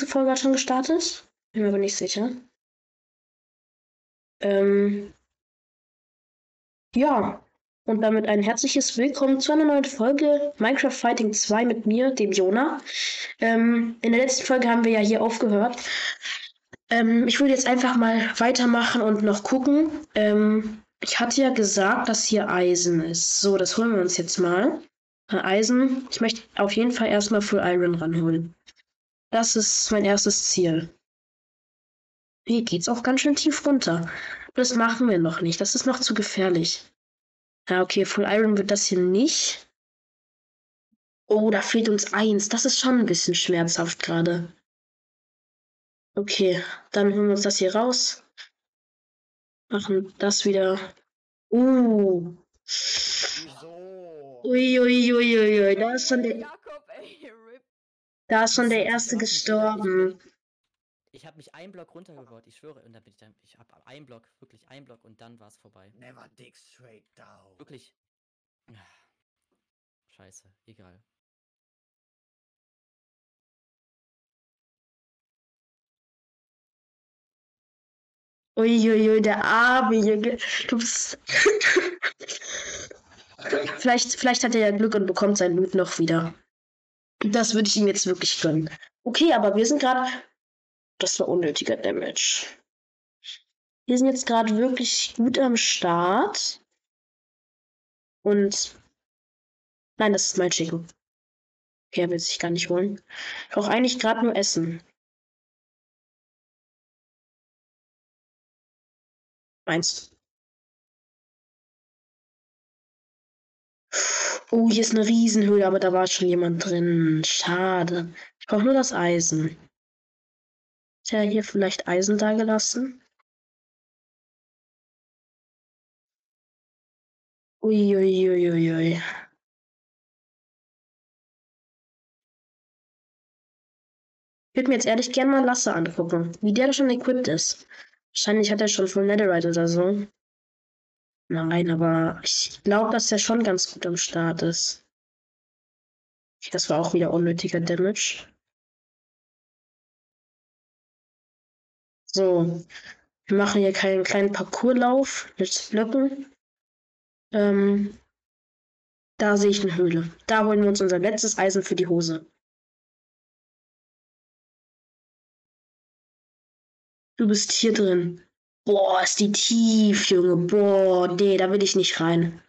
letzte Folge hat schon gestartet. Bin mir aber nicht sicher. Ähm, ja, und damit ein herzliches Willkommen zu einer neuen Folge Minecraft Fighting 2 mit mir, dem Jona. Ähm, in der letzten Folge haben wir ja hier aufgehört. Ähm, ich würde jetzt einfach mal weitermachen und noch gucken. Ähm, ich hatte ja gesagt, dass hier Eisen ist. So, das holen wir uns jetzt mal. Äh, Eisen. Ich möchte auf jeden Fall erstmal Full Iron ranholen. Das ist mein erstes Ziel. Hier geht's auch ganz schön tief runter. Das machen wir noch nicht. Das ist noch zu gefährlich. Ja, okay, Full Iron wird das hier nicht. Oh, da fehlt uns eins. Das ist schon ein bisschen schmerzhaft gerade. Okay, dann holen wir uns das hier raus. Machen das wieder. Uh. Uiuiuiui, ui, ui, ui. da ist schon der. Da ist schon der erste gestorben. Ich habe mich einen Block runtergebaut, ich schwöre. Und dann bin ich dann, ich habe einen Block, wirklich einen Block und dann war es vorbei. Never dig straight down. Wirklich. Scheiße, egal. Uiuiui, der arme Junge. Du bist. vielleicht, vielleicht hat er ja Glück und bekommt sein Loot noch wieder. Das würde ich ihm jetzt wirklich gönnen. Okay, aber wir sind gerade. Das war unnötiger Damage. Wir sind jetzt gerade wirklich gut am Start. Und. Nein, das ist mein Chicken. Okay, er will sich gar nicht holen. Ich brauche eigentlich gerade nur Essen. Meinst Oh, hier ist eine Riesenhöhle, aber da war schon jemand drin. Schade. Ich brauche nur das Eisen. Ist ja hier vielleicht Eisen da gelassen? Uiuiuiui. Ui. Ich würde mir jetzt ehrlich gerne mal Lasse angucken, wie der schon equipped ist. Wahrscheinlich hat er schon Full Netherite oder so. Nein, aber ich glaube, dass er schon ganz gut am Start ist. Das war auch wieder unnötiger Damage. So, wir machen hier keinen kleinen Parcourslauf mit Blöcken. Ähm, da sehe ich eine Höhle. Da holen wir uns unser letztes Eisen für die Hose. Du bist hier drin. Boah, ist die tief, Junge. Boah, nee, da will ich nicht rein.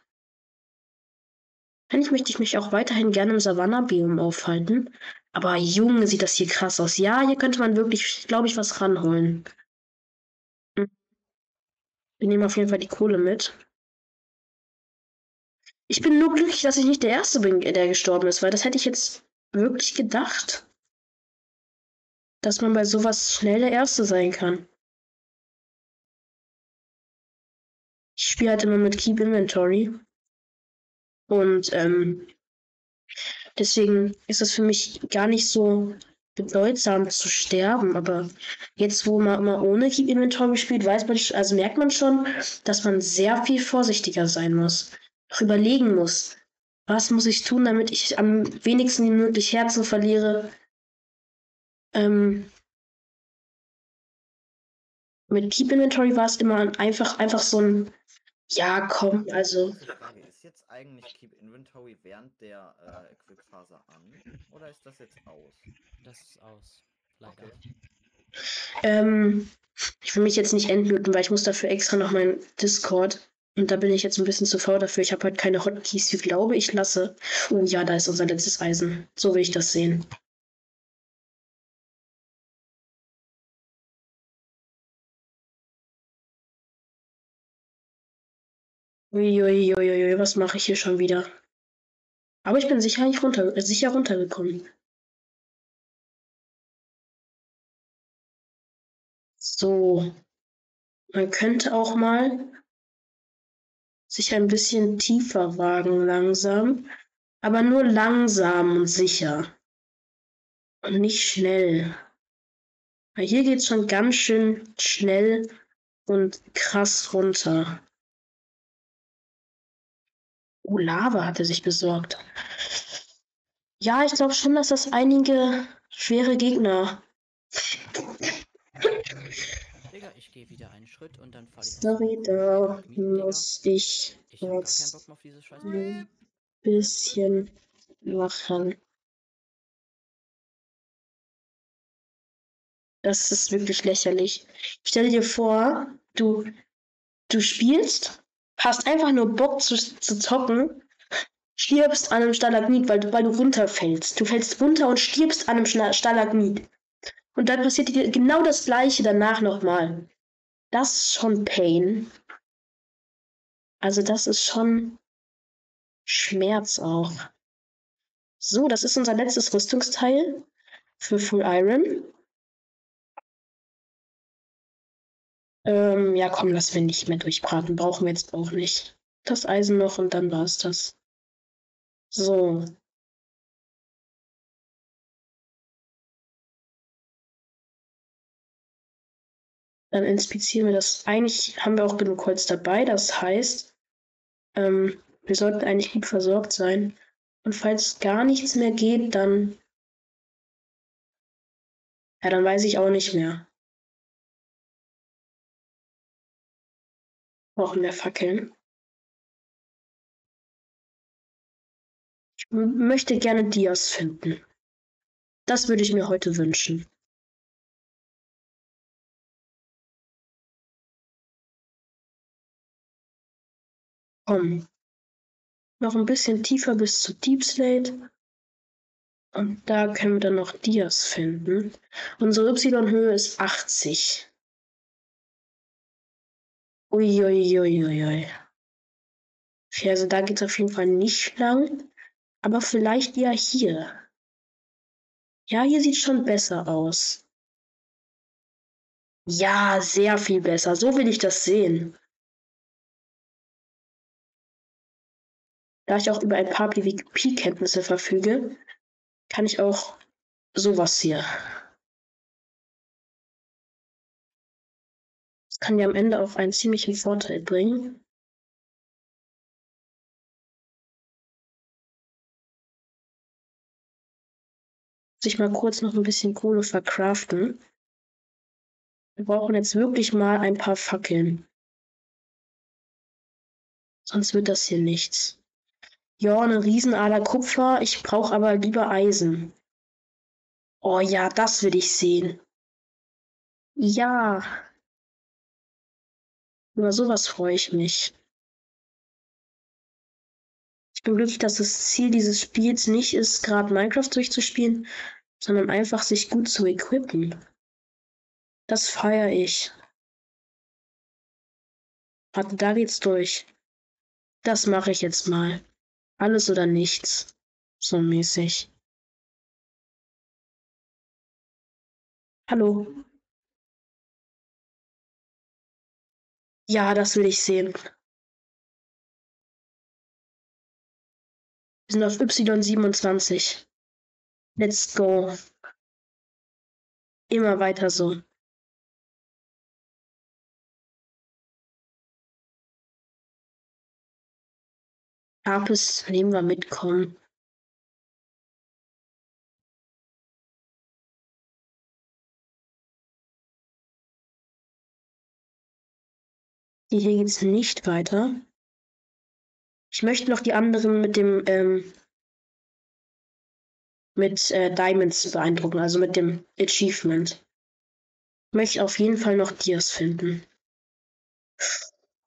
Eigentlich möchte ich mich auch weiterhin gerne im Savanna-Biom aufhalten. Aber Junge, sieht das hier krass aus. Ja, hier könnte man wirklich, glaube ich, was ranholen. Hm. Wir nehmen auf jeden Fall die Kohle mit. Ich bin nur glücklich, dass ich nicht der Erste bin, der gestorben ist, weil das hätte ich jetzt wirklich gedacht dass man bei sowas schnell der Erste sein kann. Spiele halt immer mit Keep Inventory. Und ähm, deswegen ist es für mich gar nicht so bedeutsam zu sterben. Aber jetzt, wo man immer ohne Keep Inventory spielt, weiß man, also merkt man schon, dass man sehr viel vorsichtiger sein muss. Auch überlegen muss, was muss ich tun, damit ich am wenigsten möglich Herzen verliere, ähm, mit Keep Inventory war es immer einfach, einfach so ein, ja, komm, also. Ist jetzt eigentlich Keep Inventory während der äh, Equip-Phase an oder ist das jetzt aus? Das ist aus. Leider. Okay. Ähm, ich will mich jetzt nicht entmuten, weil ich muss dafür extra noch mein Discord. Und da bin ich jetzt ein bisschen zu faul dafür. Ich habe halt keine Hotkeys. Ich glaube, ich lasse. Oh ja, da ist unser letztes Eisen. So will ich das sehen. Uiuiuiui, was mache ich hier schon wieder? Aber ich bin sicher nicht runter, sicher runtergekommen. So. Man könnte auch mal sich ein bisschen tiefer wagen langsam, aber nur langsam und sicher. Und nicht schnell. Weil hier geht es schon ganz schön schnell und krass runter. Oh, Lava hat er sich besorgt. Ja, ich glaube schon, dass das einige schwere Gegner Digga, ich gehe wieder einen Schritt und dann falle ich. Sorry, da muss ich jetzt ein bisschen machen. Das ist wirklich lächerlich. Stell dir vor, du, du spielst, hast einfach nur Bock zu, zu zocken, stirbst an einem Stalagmit, weil du, weil du runterfällst. Du fällst runter und stirbst an einem Stalagmit. Und dann passiert dir genau das gleiche danach nochmal. Das ist schon Pain. Also das ist schon Schmerz auch. So, das ist unser letztes Rüstungsteil für Full Iron. Ähm, ja, komm, lass wir nicht mehr durchbraten. Brauchen wir jetzt auch nicht. Das Eisen noch und dann war's das. So. Dann inspizieren wir das. Eigentlich haben wir auch genug Holz dabei. Das heißt, ähm, wir sollten eigentlich gut versorgt sein. Und falls gar nichts mehr geht, dann. Ja, dann weiß ich auch nicht mehr. Brauchen wir Fackeln. Ich möchte gerne Dias finden. Das würde ich mir heute wünschen. Komm. Noch ein bisschen tiefer bis zu Deep Slate. Und da können wir dann noch Dias finden. Unsere Y-Höhe ist 80. Uiuiuiui. Okay, also da geht es auf jeden Fall nicht lang. Aber vielleicht ja hier. Ja, hier sieht schon besser aus. Ja, sehr viel besser. So will ich das sehen. Da ich auch über ein paar PvP-Kenntnisse verfüge, kann ich auch sowas hier. Kann dir am Ende auch einen ziemlichen Vorteil bringen. Sich mal kurz noch ein bisschen Kohle verkraften. Wir brauchen jetzt wirklich mal ein paar Fackeln. Sonst wird das hier nichts. Ja, eine Riesenader Kupfer. Ich brauche aber lieber Eisen. Oh ja, das will ich sehen. Ja. Über sowas freue ich mich. Ich bin glücklich, dass das Ziel dieses Spiels nicht ist, gerade Minecraft durchzuspielen, sondern einfach sich gut zu equippen. Das feiere ich. Warte, da geht's durch. Das mache ich jetzt mal. Alles oder nichts. So mäßig. Hallo. Ja, das will ich sehen. Wir sind auf Y27. Let's go. Immer weiter so. Apis nehmen wir mitkommen. Hier geht's nicht weiter. Ich möchte noch die anderen mit dem ähm, mit äh, Diamonds beeindrucken, also mit dem Achievement. Ich möchte auf jeden Fall noch Dias finden.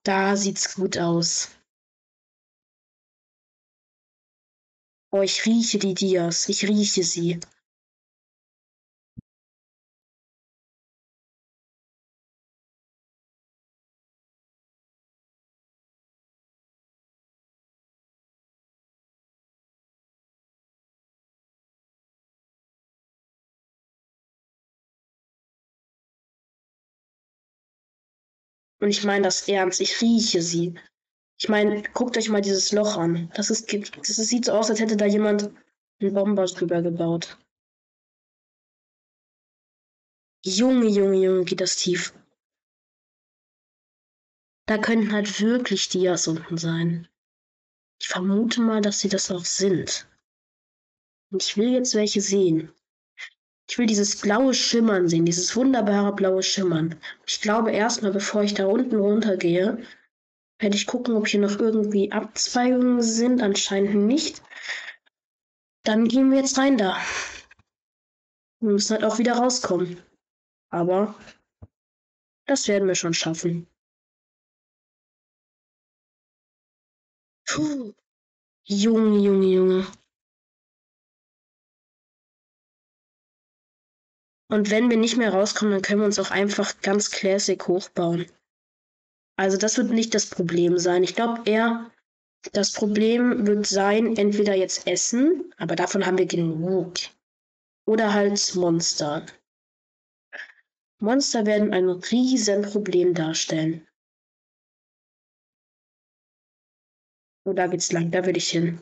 Da sieht's gut aus. Oh, ich rieche die Dias. Ich rieche sie. Und ich meine das ernst. Ich rieche sie. Ich meine, guckt euch mal dieses Loch an. Das, ist, das sieht so aus, als hätte da jemand einen Bomber drüber gebaut. Junge, Junge, Junge, geht das tief. Da könnten halt wirklich Dias unten sein. Ich vermute mal, dass sie das auch sind. Und ich will jetzt welche sehen. Ich will dieses blaue Schimmern sehen, dieses wunderbare blaue Schimmern. Ich glaube erstmal, bevor ich da unten runtergehe, werde ich gucken, ob hier noch irgendwie Abzweigungen sind. Anscheinend nicht. Dann gehen wir jetzt rein da. Wir müssen halt auch wieder rauskommen. Aber das werden wir schon schaffen. Puh. Junge, Junge, Junge. Und wenn wir nicht mehr rauskommen, dann können wir uns auch einfach ganz classic hochbauen. Also das wird nicht das Problem sein. Ich glaube eher, das Problem wird sein, entweder jetzt Essen, aber davon haben wir genug. Oder halt Monster. Monster werden ein Riesenproblem darstellen. Oh, da geht's lang, da will ich hin.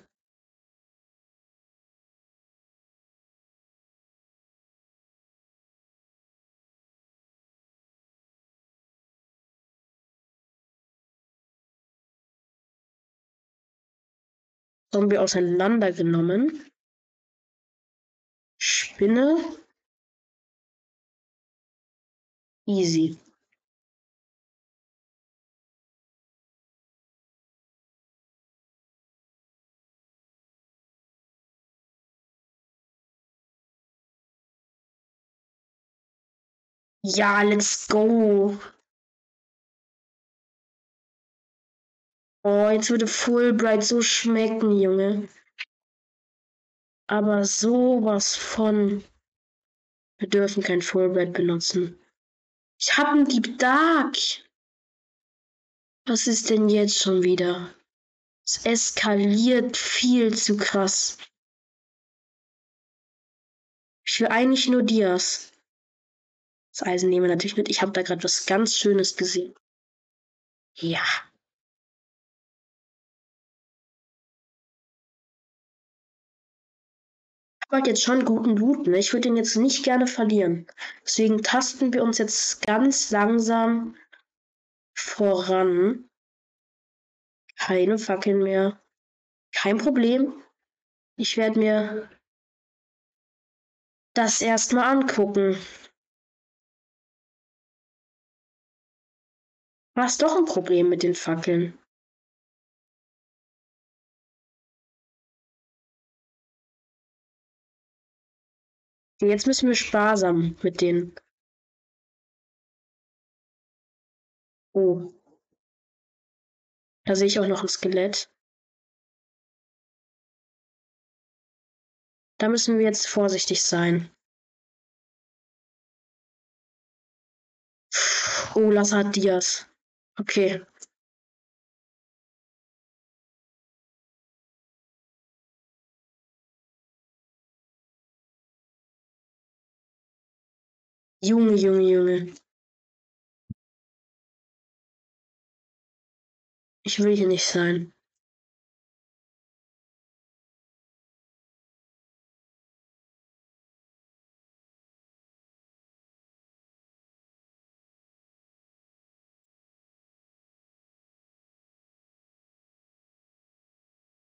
Zombie auseinandergenommen. Spinne. Easy. Ja, let's go. Oh, jetzt würde Fulbright so schmecken, Junge. Aber sowas von. Wir dürfen kein Fulbright benutzen. Ich hab einen Deep Dark. Was ist denn jetzt schon wieder? Es eskaliert viel zu krass. Ich will eigentlich nur Dias. Das Eisen nehmen wir natürlich mit. Ich habe da gerade was ganz Schönes gesehen. Ja. Wollte jetzt schon guten Loot, ne? Ich würde den jetzt nicht gerne verlieren. Deswegen tasten wir uns jetzt ganz langsam voran. Keine Fackeln mehr. Kein Problem. Ich werde mir das erstmal angucken. War es doch ein Problem mit den Fackeln? Jetzt müssen wir sparsam mit denen. Oh. Da sehe ich auch noch ein Skelett. Da müssen wir jetzt vorsichtig sein. Oh, Lasse hat Dias. Okay. Junge, Junge, Junge. Ich will hier nicht sein.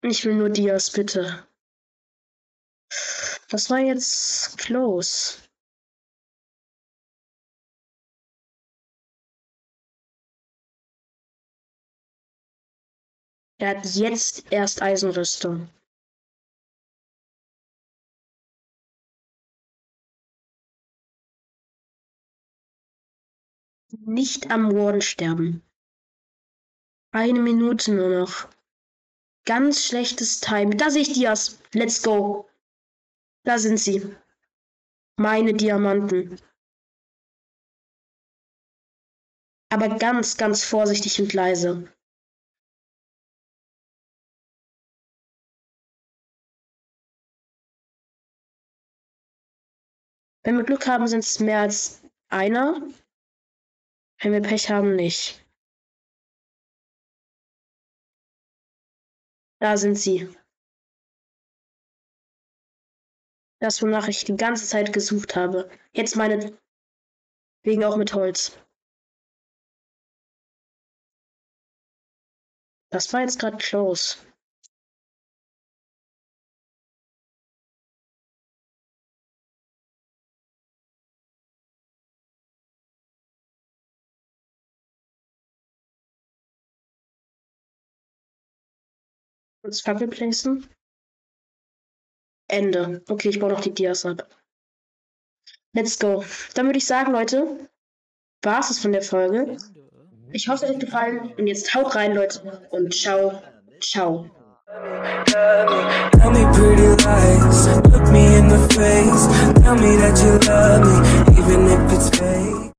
Ich will nur Dias, bitte. Das war jetzt close. Er hat jetzt erst Eisenrüstung. Nicht am Warden sterben. Eine Minute nur noch. Ganz schlechtes Time. Da sehe ich Dias. Let's go. Da sind sie. Meine Diamanten. Aber ganz, ganz vorsichtig und leise. Wenn wir Glück haben, sind es mehr als einer. Wenn wir Pech haben, nicht. Da sind sie. Das, wonach ich die ganze Zeit gesucht habe. Jetzt meine. Wegen auch mit Holz. Das war jetzt gerade close. Kurz Fackel placen. Ende. Okay, ich baue noch die Dias ab. Let's go. Dann würde ich sagen, Leute, war es von der Folge. Ich hoffe, es hat gefallen. Und jetzt haut rein, Leute. Und ciao. Ciao. Tell me pretty lies, look me in the face. Tell me that you love me, even if it's fake.